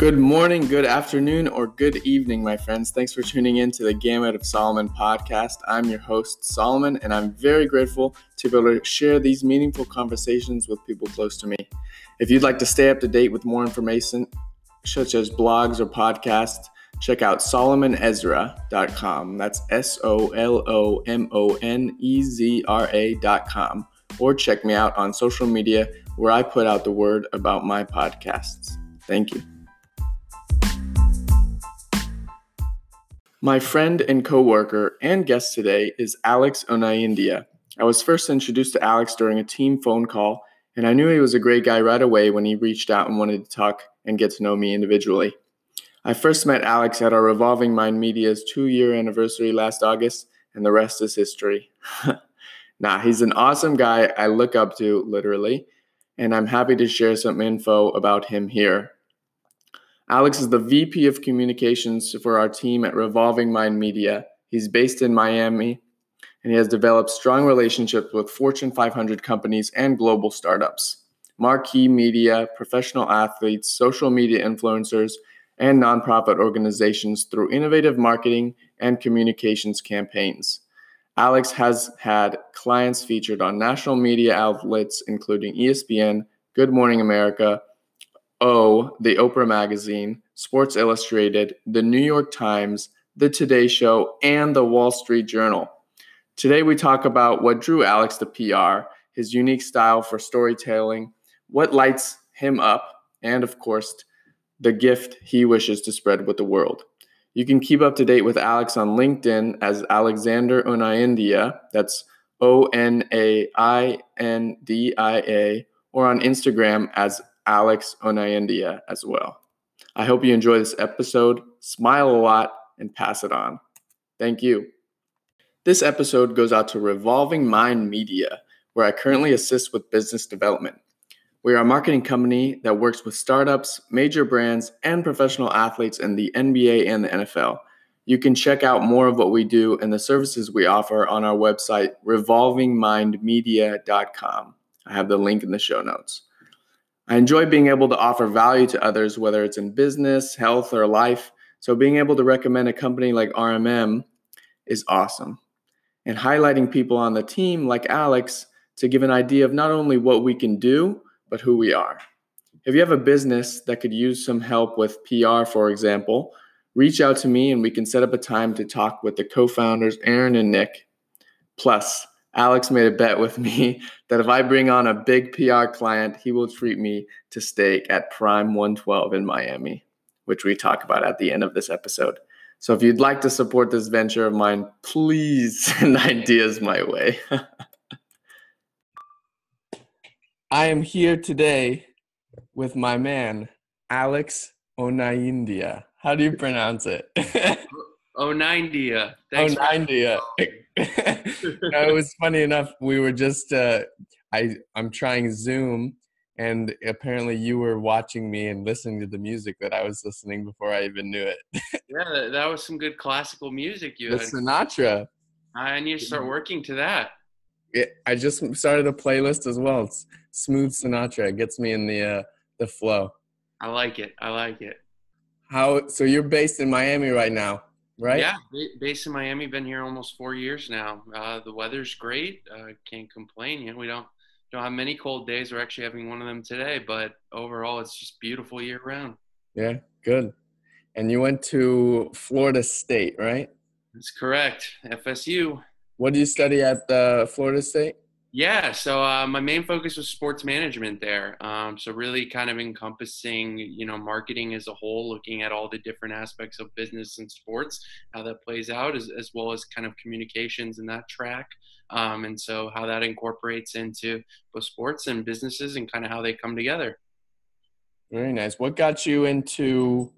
Good morning, good afternoon, or good evening, my friends. Thanks for tuning in to the Gamut of Solomon podcast. I'm your host, Solomon, and I'm very grateful to be able to share these meaningful conversations with people close to me. If you'd like to stay up to date with more information, such as blogs or podcasts, check out solomonezra.com. That's S O L O M O N E Z R A.com. Or check me out on social media where I put out the word about my podcasts. Thank you. My friend and coworker and guest today is Alex Onaindia. I was first introduced to Alex during a team phone call, and I knew he was a great guy right away when he reached out and wanted to talk and get to know me individually. I first met Alex at our Revolving Mind Media's two year anniversary last August, and the rest is history. nah, he's an awesome guy I look up to, literally, and I'm happy to share some info about him here. Alex is the VP of Communications for our team at Revolving Mind Media. He's based in Miami and he has developed strong relationships with Fortune 500 companies and global startups, marquee media, professional athletes, social media influencers, and nonprofit organizations through innovative marketing and communications campaigns. Alex has had clients featured on national media outlets including ESPN, Good Morning America, O, the Oprah Magazine, Sports Illustrated, the New York Times, the Today Show, and the Wall Street Journal. Today, we talk about what drew Alex to PR, his unique style for storytelling, what lights him up, and of course, the gift he wishes to spread with the world. You can keep up to date with Alex on LinkedIn as Alexander Onaindia, that's O N A I N D I A, or on Instagram as Alex Onaindia as well. I hope you enjoy this episode, smile a lot, and pass it on. Thank you. This episode goes out to Revolving Mind Media, where I currently assist with business development. We are a marketing company that works with startups, major brands, and professional athletes in the NBA and the NFL. You can check out more of what we do and the services we offer on our website, revolvingmindmedia.com. I have the link in the show notes. I enjoy being able to offer value to others, whether it's in business, health, or life. So, being able to recommend a company like RMM is awesome. And highlighting people on the team like Alex to give an idea of not only what we can do, but who we are. If you have a business that could use some help with PR, for example, reach out to me and we can set up a time to talk with the co founders, Aaron and Nick. Plus, Alex made a bet with me that if I bring on a big PR client, he will treat me to steak at Prime 112 in Miami, which we talk about at the end of this episode. So if you'd like to support this venture of mine, please send ideas my way. I am here today with my man, Alex Onaindia. How do you pronounce it? Onaindia. Thanks Onaindia. It was funny enough. We were just uh, I I'm trying Zoom, and apparently you were watching me and listening to the music that I was listening before I even knew it. yeah, that was some good classical music you the had. Sinatra. I need to start working to that. It, I just started a playlist as well. It's smooth Sinatra. It gets me in the uh, the flow. I like it. I like it. How? So you're based in Miami right now right? Yeah, based in Miami, been here almost four years now. Uh, the weather's great. Uh, can't complain. You know, we don't don't have many cold days. We're actually having one of them today, but overall, it's just beautiful year round. Yeah, good. And you went to Florida State, right? That's correct. FSU. What did you study at uh, Florida State? Yeah, so uh, my main focus was sports management there. Um, so really, kind of encompassing, you know, marketing as a whole, looking at all the different aspects of business and sports, how that plays out, as, as well as kind of communications in that track, um, and so how that incorporates into both sports and businesses, and kind of how they come together. Very nice. What got you into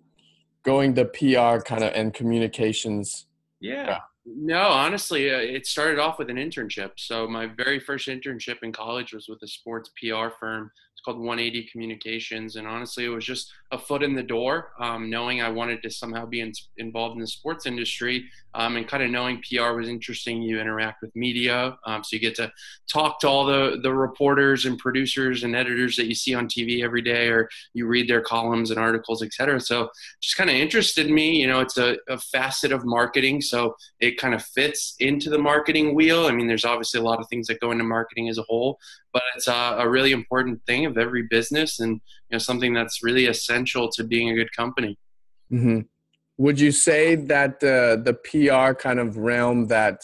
going the PR kind of and communications? Yeah. No, honestly, uh, it started off with an internship. So my very first internship in college was with a sports PR firm. Called 180 Communications. And honestly, it was just a foot in the door, um, knowing I wanted to somehow be in, involved in the sports industry um, and kind of knowing PR was interesting. You interact with media, um, so you get to talk to all the, the reporters and producers and editors that you see on TV every day, or you read their columns and articles, etc. So just kind of interested me. You know, it's a, a facet of marketing, so it kind of fits into the marketing wheel. I mean, there's obviously a lot of things that go into marketing as a whole, but it's a, a really important thing of every business and you know something that's really essential to being a good company. Mm-hmm. Would you say that the the PR kind of realm that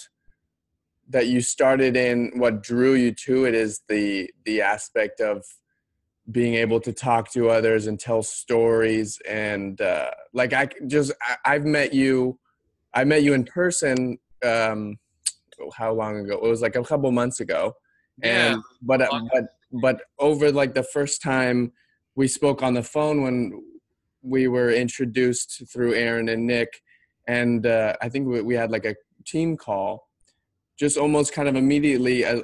that you started in, what drew you to it is the the aspect of being able to talk to others and tell stories and uh, like I just I, have met you, I met you in person. Um, how long ago? It was like a couple months ago, and yeah. but uh, but but over like the first time we spoke on the phone when we were introduced through Aaron and Nick, and uh, I think we, we had like a team call, just almost kind of immediately uh,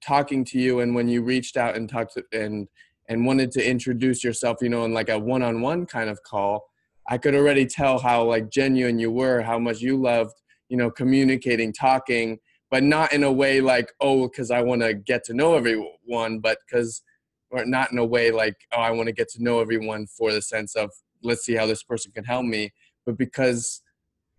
talking to you, and when you reached out and talked to, and and wanted to introduce yourself, you know, in like a one-on-one kind of call, I could already tell how like genuine you were, how much you loved, you know, communicating, talking, but not in a way like oh because i want to get to know everyone but because or not in a way like oh i want to get to know everyone for the sense of let's see how this person can help me but because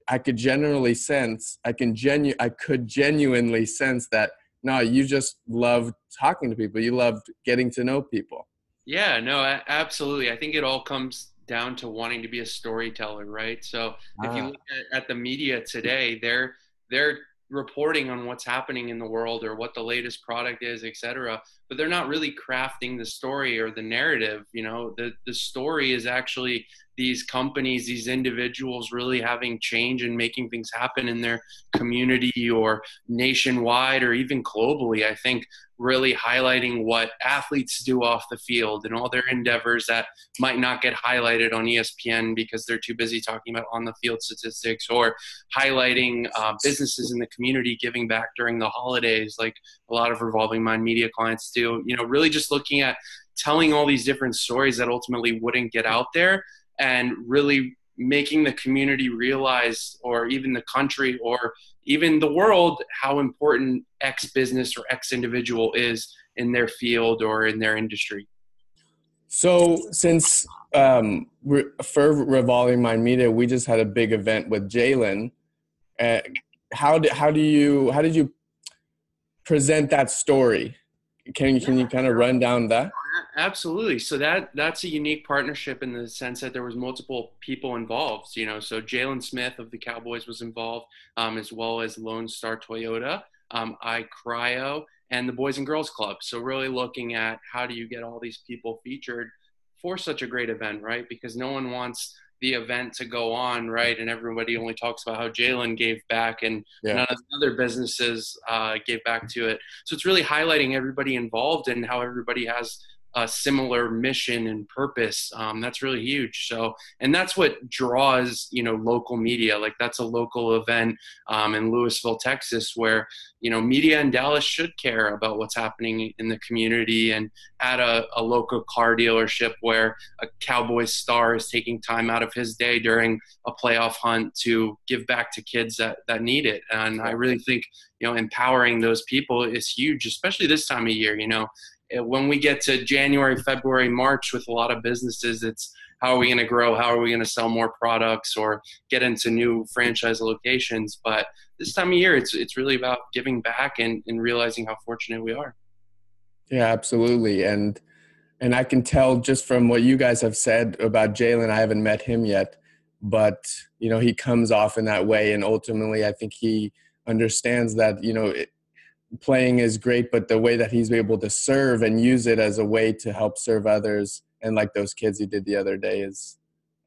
i could generally sense i can genu i could genuinely sense that no you just love talking to people you love getting to know people yeah no absolutely i think it all comes down to wanting to be a storyteller right so ah. if you ah. look at, at the media today they're they're reporting on what's happening in the world or what the latest product is, etc. But they're not really crafting the story or the narrative. You know, the the story is actually these companies, these individuals really having change and making things happen in their community or nationwide or even globally. I think really highlighting what athletes do off the field and all their endeavors that might not get highlighted on ESPN because they're too busy talking about on the field statistics or highlighting uh, businesses in the community giving back during the holidays like a lot of revolving mind media clients do. You know really just looking at telling all these different stories that ultimately wouldn't get out there and really making the community realize or even the country or even the world how important x business or x individual is in their field or in their industry. So since um, for revolving mind media we just had a big event with jaylon uh, how, how do you how did you present that story. Can, can you kind of run down that? Absolutely. So that that's a unique partnership in the sense that there was multiple people involved you know so jaylon smith of the cowboys was involved um, as well as lone star toyota um, i cryo and the boys and girls club. So really looking at how do you get all these people featured for such a great event right? Because no one wants the event to go on, right? And everybody only talks about how Jaylon gave back and yeah. none of the other businesses uh, gave back to it. So it's really highlighting everybody involved and how everybody has a similar mission and purpose um, that's really huge. So and that's what draws you know local media. Like that's a local event um, in lewisville texas where you know media in dallas should care about what's happening in the community and at a, a local car dealership where a cowboys star is taking time out of his day during a playoff hunt to give back to kids that, that need it. And i really think you know empowering those people is huge especially this time of year you know Uh, when we get to January, February, March with a lot of businesses, it's how are we going to grow? How are we going to sell more products or get into new franchise locations? But this time of year, it's it's really about giving back and, and realizing how fortunate we are. Yeah, absolutely. And and I can tell just from what you guys have said about Jaylon, I haven't met him yet, but you know he comes off in that way, and ultimately, I think he understands that you know it, playing is great, but the way that he's able to serve and use it as a way to help serve others, and like those kids he did the other day, is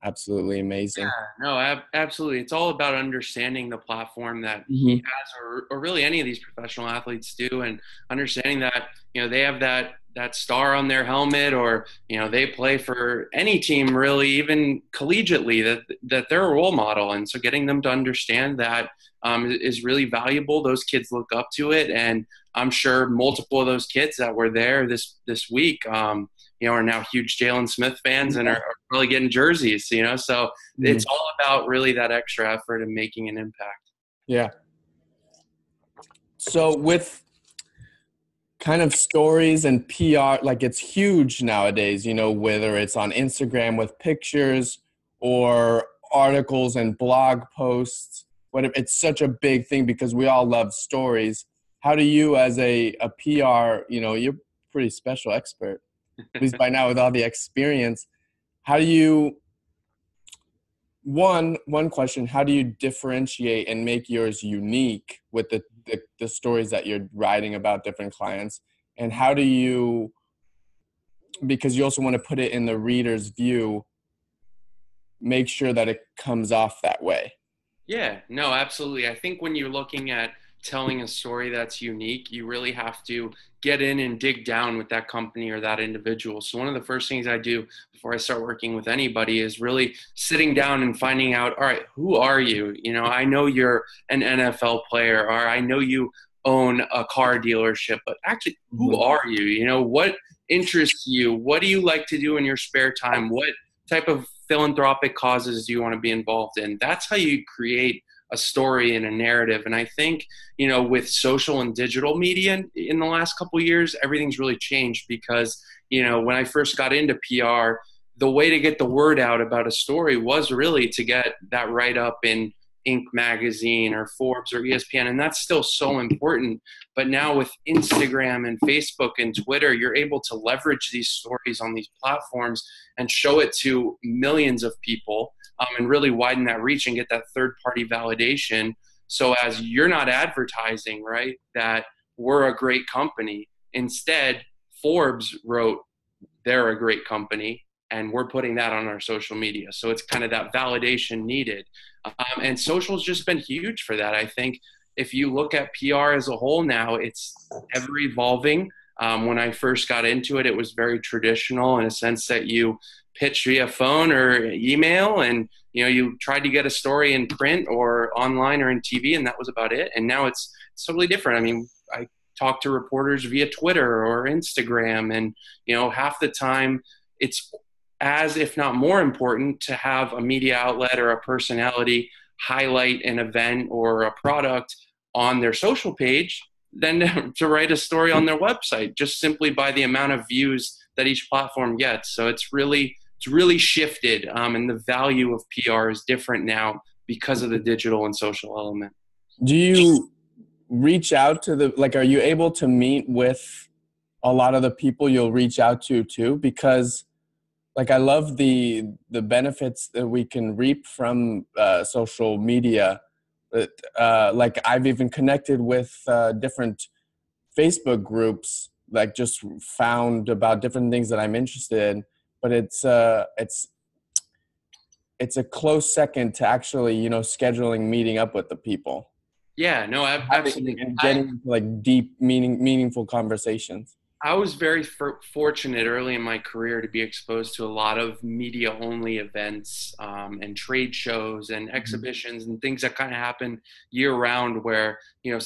absolutely amazing. Yeah, no, ab- absolutely. It's all about understanding the platform that mm-hmm. he has, or, or really any of these professional athletes do, and understanding that you know they have that that star on their helmet, or you know they play for any team really, even collegiately, that that they're a role model, and so getting them to understand that um, is really valuable. Those kids look up to it, and I'm sure multiple of those kids that were there this this week, um, you know, are now huge Jaylon Smith fans and are, are, probably getting jerseys. You know, so mm-hmm. it's all about really that extra effort and making an impact. Yeah. So with kind of stories and PR, like it's huge nowadays, you know, whether it's on Instagram with pictures or articles and blog posts. What it's such a big thing because we all love stories. How do you, as a, a PR, you know, you're pretty special expert, at least by now with all the experience. How do you one one question how do you differentiate and make yours unique with the, the, the stories that you're writing about different clients and how do you because you also want to put it in the reader's view make sure that it comes off that way yeah no absolutely i think when you're looking at telling a story that's unique, you really have to get in and dig down with that company or that individual. So, one of the first things I do before I start working with anybody is really sitting down and finding out, all right, who are you? You know, I know you're an NFL player, or I know you own a car dealership, but actually, who mm-hmm. are you? You know, what interests you? What do you like to do in your spare time? What type of philanthropic causes you want to be involved in? That's how you create a story and a narrative. And I think, you know, with social and digital media in the last couple years, everything's really changed because, you know, when I first got into PR, the way to get the word out about a story was really to get that write up in Inc. magazine or Forbes or ESPN, and that's still so important. But now with Instagram and Facebook and Twitter, you're able to leverage these stories on these platforms and show it to millions of people um, and really widen that reach and get that third party validation. So as you're not advertising, right, that we're a great company. Instead, Forbes wrote they're a great company and we're putting that on our social media. So it's kind of that validation needed. Um, and social's just been huge for that. I think if you look at PR as a whole now, it's ever evolving. Um, when I first got into it, it was very traditional in a sense that you pitch via phone or email and you know you tried to get a story in print or online or in tv and that was about it and now it's, it's totally different i mean i talk to reporters via twitter or instagram and you know half the time it's as if not more important to have a media outlet or a personality highlight an event or a product on their social page than to write a story on their website just simply by the amount of views that each platform gets so it's really it's really shifted, um, and the value of PR is different now because of the digital and social element. Do you reach out to the like? Are you able to meet with a lot of the people you'll reach out to too? Because like I love the the benefits that we can reap from uh, social media. Uh, like I've even connected with uh, different Facebook groups, like just found about different things that I'm interested in but it's uh it's it's a close second to actually you know scheduling meeting up with the people. Yeah no absolutely. and getting I, like deep meaning meaningful conversations i was very fortunate early in my career to be exposed to a lot of media only events um, and trade shows and mm-hmm. exhibitions and things that kind of happen year round where you know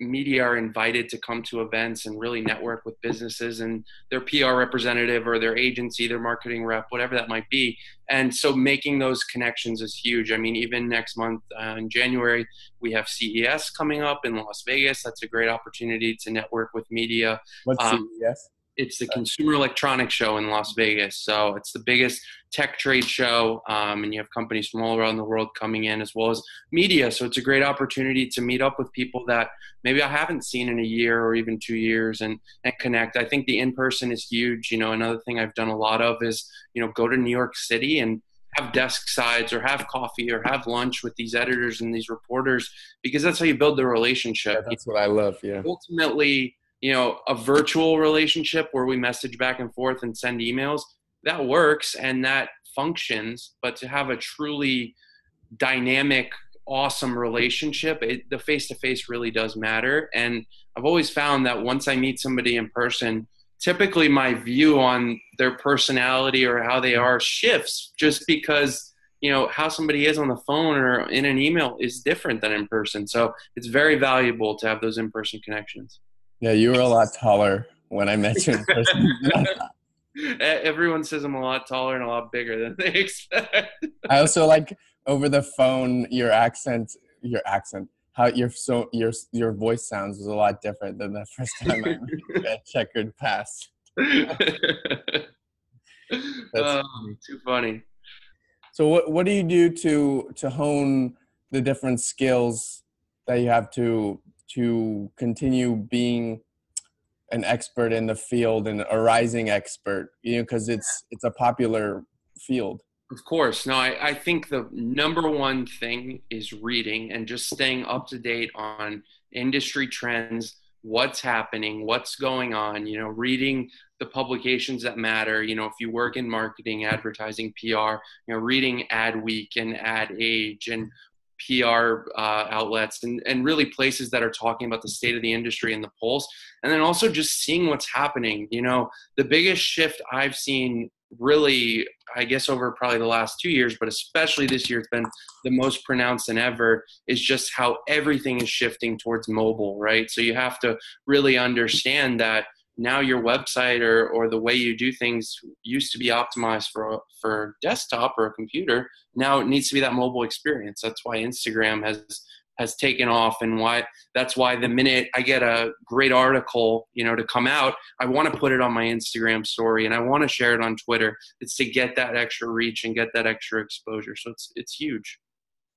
media are invited to come to events and really network with businesses and their PR representative or their agency, their marketing rep, whatever that might be. And so making those connections is huge. I mean, even next month uh, in January, we have CES coming up in Las Vegas. That's a great opportunity to network with media. What's um, CES? It's the Consumer Electronics Show in Las Vegas. So it's the biggest tech trade show, um, and you have companies from all around the world coming in, as well as media. So it's a great opportunity to meet up with people that maybe I haven't seen in a year or even two years, and and connect. I think the in person is huge. You know, another thing I've done a lot of is you know go to New York City and have desk sides or have coffee or have lunch with these editors and these reporters because that's how you build the relationship. Yeah, that's what I love. Yeah. Ultimately, you know a virtual relationship where we message back and forth and send emails that works and that functions but to have a truly dynamic awesome relationship it, the face to face really does matter. And i've always found that once i meet somebody in person typically my view on their personality or how they are shifts just because you know how somebody is on the phone or in an email is different than in person. So it's very valuable to have those in-person connections yeah you were a lot taller when i met you in person everyone says i'm a lot taller and a lot bigger than they expect i also like over the phone your accent your accent how your so your your voice sounds was a lot different than the first time I got checkered pass. That's oh, funny. too funny. So what what do you do to to hone the different skills that you have to to continue being an expert in the field and a rising expert you know because it's it's a popular field of course. No, I, I think the number one thing is reading and just staying up to date on industry trends, what's happening, what's going on, you know, reading the publications that matter. You know, if you work in marketing, advertising, PR, you know, reading Adweek and Ad Age and PR uh, outlets and, and really places that are talking about the state of the industry and the pulse. And then also just seeing what's happening. You know, the biggest shift I've seen really, I guess, over probably the last two years, but especially this year, it's been the most pronounced than ever, is just how everything is shifting towards mobile, right? So you have to really understand that now your website or, or the way you do things used to be optimized for for desktop or a computer now it needs to be that mobile experience that's why instagram has has taken off and why that's why the minute I get a great article, you know, to come out, I want to put it on my Instagram story and I want to share it on Twitter. It's to get that extra reach and get that extra exposure. So it's it's huge.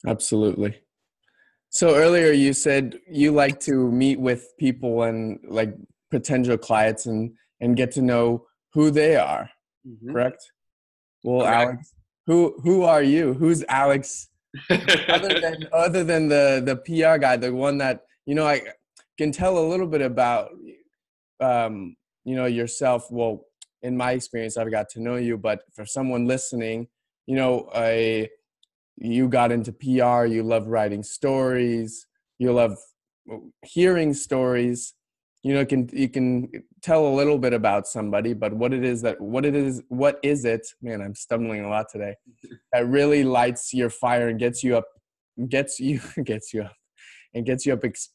Absolutely. So earlier you said you like to meet with people and like potential clients and and get to know who they are. Mm-hmm. Correct? Well, correct. Alex, who who are you? Who's Alex other than other than the the PR guy, the one that you know I can tell a little bit about um, you know yourself. Well, in my experience, I've got to know you, but for someone listening, you know, I you got into PR, you love writing stories, you love hearing stories you know can you can tell a little bit about somebody but what it is that what it is what is it? Man i'm stumbling a lot today. That really lights your fire and gets you up gets you gets you up and gets you up ex-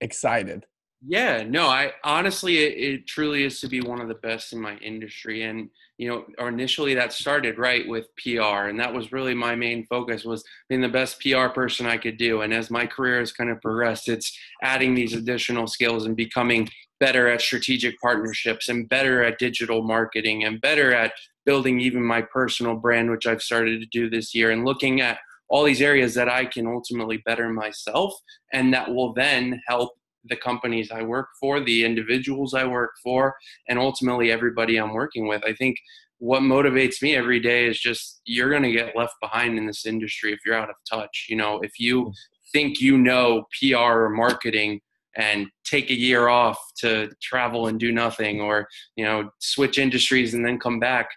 excited yeah, no, I honestly, it, it, truly is to be one of the best in my industry. And, you know, initially that started right with PR. And that was really my main focus was being the best PR person I could do. And as my career has kind of progressed, it's adding these additional skills and becoming better at strategic partnerships and better at digital marketing and better at building even my personal brand, which I've started to do this year and looking at all these areas that I can ultimately better myself and that will then help the companies I work for, the individuals I work for, and ultimately everybody I'm working with. I think what motivates me every day is just you're going to get left behind in this industry if you're out of touch. You know, if you mm. think you know PR or marketing and take a year off to travel and do nothing or, you know, switch industries and then come back,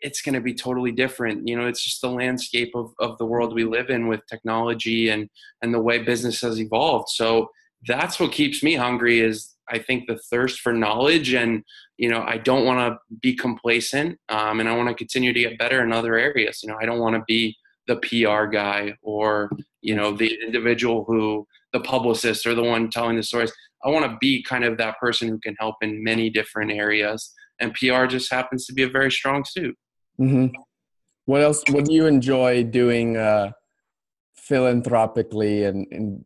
it's going to be totally different. You know, it's just the landscape of, of the world we live in with technology and, and the way business has evolved. So that's what keeps me hungry is I think the thirst for knowledge and you know I don't want to be complacent um, and I want to continue to get better in other areas. You know I don't want to be the PR guy or you know the individual who the publicist or the one telling the stories. I want to be kind of that person who can help in many different areas, and PR just happens to be a very strong suit. Mm-hmm. What else? What do you enjoy doing uh, philanthropically and, and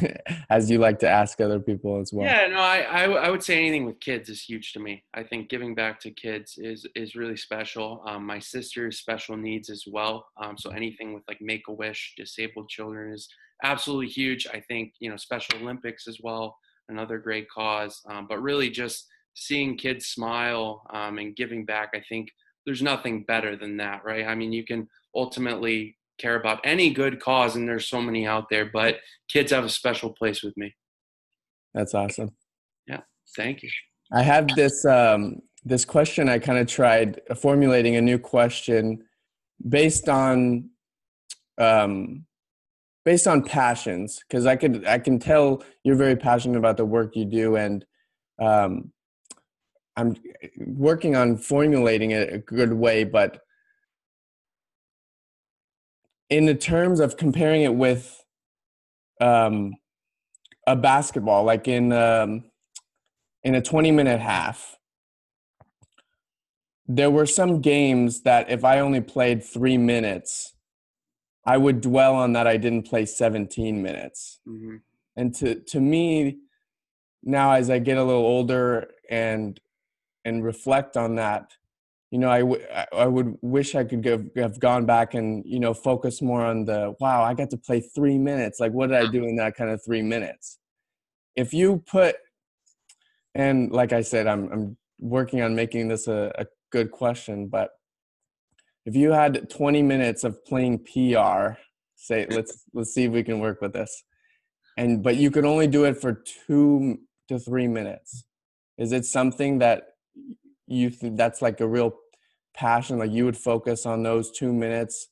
as you like to ask other people as well. Yeah no I, I, I would say anything with kids is huge to me. I think giving back to kids is is really special. Um, my sister's special needs as well. Um, so anything with like make a wish disabled children is absolutely huge. I think you know special olympics as well another great cause. Um, but really just seeing kids smile um, and giving back i think there's nothing better than that right? I mean you can ultimately care about any good cause, and there's so many out there. But kids have a special place with me. That's awesome. Yeah, thank you. I have this um, this question. I kind of tried formulating a new question based on um, based on passions because I could I can tell you're very passionate about the work you do and um, I'm working on formulating it a good way, but in the terms of comparing it with um, a basketball, like in um, in a 20 minute half, there were some games that if I only played three minutes, I would dwell on that I didn't play 17 minutes. Mm-hmm. And to to me, now as I get a little older and and reflect on that, you know, I, w- I would wish I could have, have gone back and, you know, focus more on the, wow, I got to play three minutes. Like, what did I do in that kind of three minutes? If you put, and like I said, I'm, I'm working on making this a, a good question, but if you had 20 minutes of playing PR, say, let's, let's see if we can work with this. And, but you could only do it for two to three minutes. Is it something that you think that's like a real passion like you would focus on those two minutes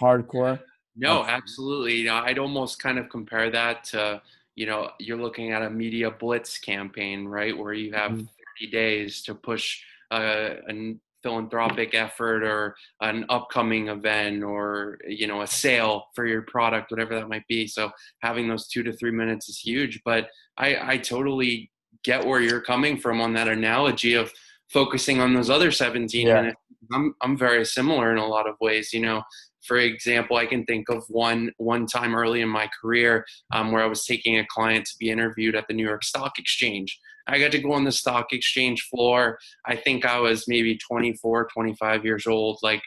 hardcore no absolutely you know i'd almost kind of compare that to you know you're looking at a media blitz campaign right where you have mm-hmm. 30 days to push uh, a philanthropic effort or an upcoming event or you know a sale for your product whatever that might be so having those two to three minutes is huge but i i totally get where you're coming from on that analogy of focusing on those other 17 yeah. minutes. I'm I'm very similar in a lot of ways. You know, for example, I can think of one one time early in my career um, where I was taking a client to be interviewed at the New York Stock Exchange. I got to go on the stock exchange floor. I think I was maybe 24, 25 years old, like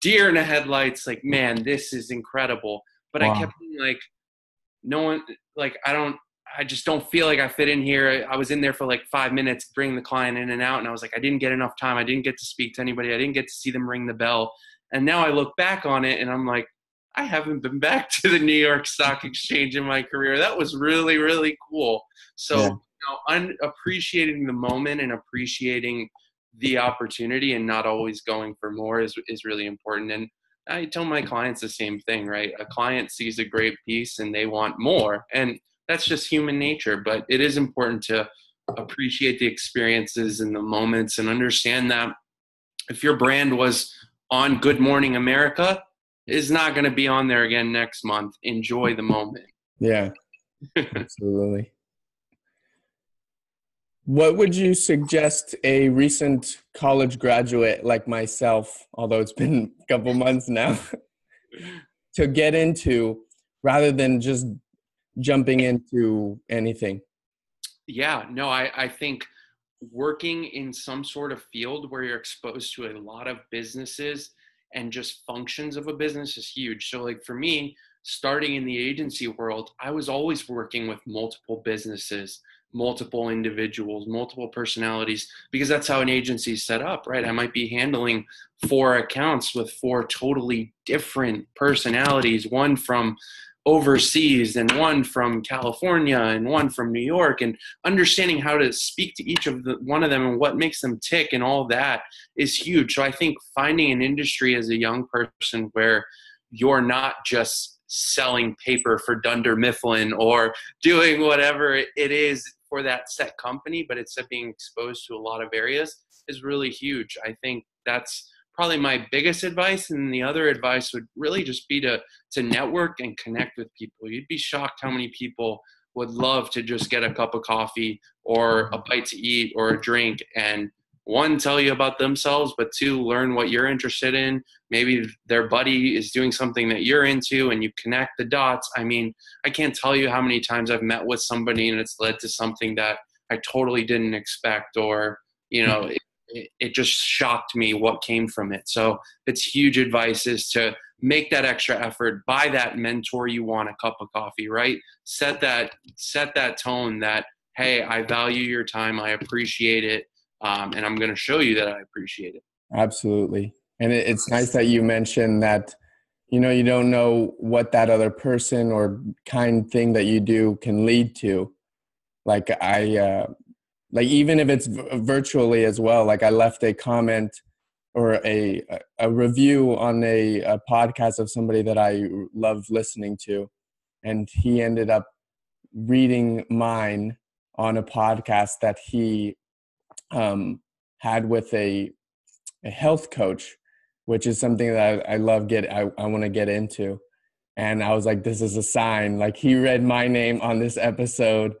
deer in the headlights, like, man, this is incredible. But wow. I kept like, no one, like, I don't, I just don't feel like I fit in here. I was in there for like five minutes, bring the client in and out, and I was like, I didn't get enough time. I didn't get to speak to anybody. I didn't get to see them ring the bell. And now I look back on it and I'm like, I haven't been back to the New York Stock Exchange in my career. That was really, really cool. So, yeah. you know, un- appreciating the moment and appreciating the opportunity and not always going for more is, is really important. And I tell my clients the same thing, right? A client sees a great piece and they want more. And that's just human nature. But it is important to appreciate the experiences and the moments and understand that if your brand was on Good Morning America, is not going to be on there again next month. Enjoy the moment. Yeah, absolutely. What would you suggest a recent college graduate like myself, although it's been a couple months now, to get into rather than just jumping into anything? Yeah, no, I, I think working in some sort of field where you're exposed to a lot of businesses and just functions of a business is huge. So, like for me, starting in the agency world, I was always working with multiple businesses, multiple individuals, multiple personalities, because that's how an agency is set up, right? I might be handling four accounts with four totally different personalities, one from overseas and one from California and one from New York and understanding how to speak to each of the one of them and what makes them tick and all that is huge. So I think finding an industry as a young person where you're not just selling paper for Dunder Mifflin or doing whatever it is for that set company, but it's being exposed to a lot of areas is really huge. I think that's probably my biggest advice and the other advice would really just be to to network and connect with people. You'd be shocked how many people would love to just get a cup of coffee or a bite to eat or a drink and one tell you about themselves but two learn what you're interested in. Maybe their buddy is doing something that you're into and you connect the dots. I mean i can't tell you how many times i've met with somebody and it's led to something that i totally didn't expect or you know hmm. it, just shocked me what came from it. So it's huge advice is to make that extra effort, buy that mentor you want a cup of coffee, right? Set that set that tone that hey, I value your time, I appreciate it, um, and I'm going to show you that I appreciate it. Absolutely, and it, it's nice that you mentioned that. You know, you don't know what that other person or kind thing that you do can lead to. Like I, uh, like even if it's virtually as well like i left a comment or a a review on a, a podcast of somebody that i love listening to and he ended up reading mine on a podcast that he um, had with a a health coach which is something that I, I love get I, I want to get into. And I was like, this is a sign. Like he read my name on this episode.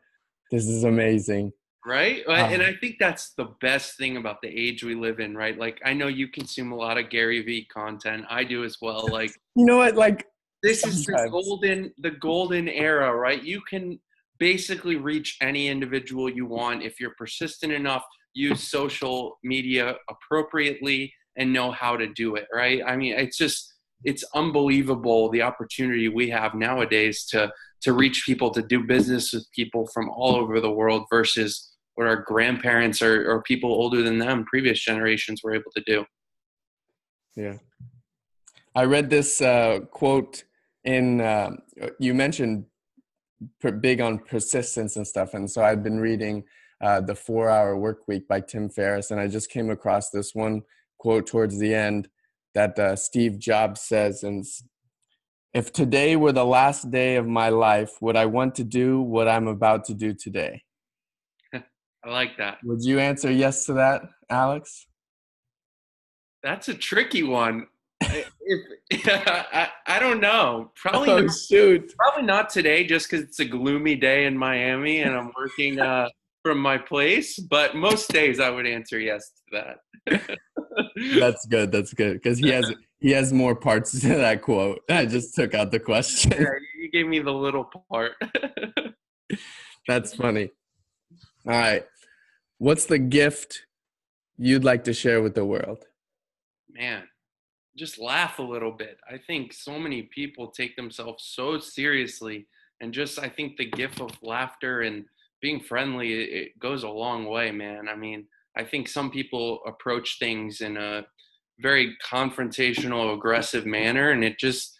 This is amazing. Right. Um, and I think that's the best thing about the age we live in, right? Like I know you consume a lot of Gary Vee content. I do as well. Like you know what? Like this sometimes. is the golden the golden era, right? You can basically reach any individual you want if you're persistent enough, use social media appropriately and know how to do it, right? I mean, it's just it's unbelievable the opportunity we have nowadays to to reach people to do business with people from all over the world versus what our grandparents or, or people older than them previous generations were able to do. Yeah. I read this uh, quote in uh, you mentioned big on persistence and stuff and so i've been reading uh, the four hour work week by tim ferriss and i just came across this one quote towards the end that uh, steve jobs says and if today were the last day of my life would i want to do what i'm about to do today I like that. Would you answer yes to that, Alex? That's a tricky one. if, I, I don't know. Probably oh, not, shoot. Probably not today, just because it's a gloomy day in Miami and I'm working uh, from my place. But most days, I would answer yes to that. that's good. That's good because he has he has more parts to that quote. I just took out the question. Yeah, you gave me the little part. that's funny. All right. What's the gift you'd like to share with the world? Man, just laugh a little bit. I think so many people take themselves so seriously. And just, I think the gift of laughter and being friendly, it goes a long way, man. I mean, I think some people approach things in a very confrontational, aggressive manner. And it just,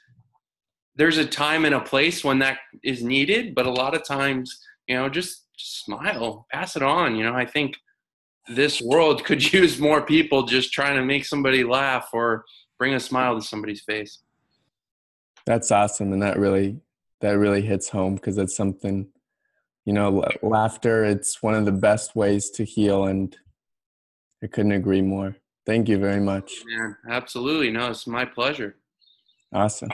there's a time and a place when that is needed. But a lot of times, you know, just smile, pass it on. You know, I think this world could use more people just trying to make somebody laugh or bring a smile to somebody's face. That's awesome, and that really that really hits home because it's something, you know, laughter. It's one of the best ways to heal, and I couldn't agree more. Thank you very much. Man, absolutely. No, it's my pleasure. Awesome.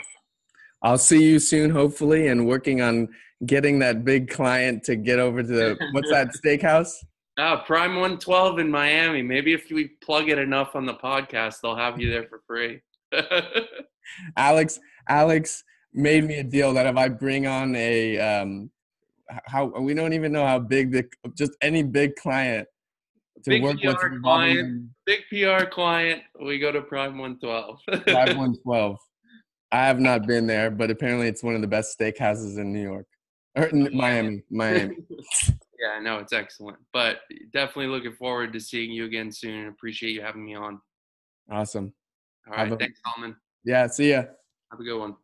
I'll see you soon, hopefully, and working on getting that big client to get over to the what's that steakhouse? Uh, Prime 112 in Miami. Maybe if we plug it enough on the podcast, they'll have you there for free. Alex, Alex made me a deal that if I bring on a um, how we don't even know how big the just any big client to big work PR with client, big PR client, we go to Prime 112. Prime 112. I have not been there, but apparently it's one of the best steakhouses in New York. Or Miami, Miami. yeah, no, it's excellent. But definitely looking forward to seeing you again soon and appreciate you having me on. Awesome. All right. Thanks, Solomon. Yeah, see ya. Have a good one.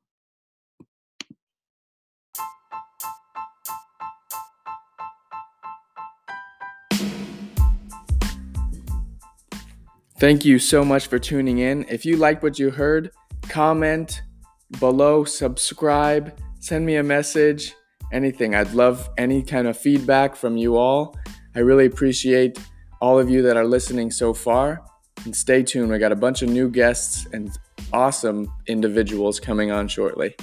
Thank you so much for tuning in. If you like what you heard, comment below, subscribe, send me a message anything. I'd love any kind of feedback from you all. I really appreciate all of you that are listening so far. And stay tuned, we got a bunch of new guests and awesome individuals coming on shortly.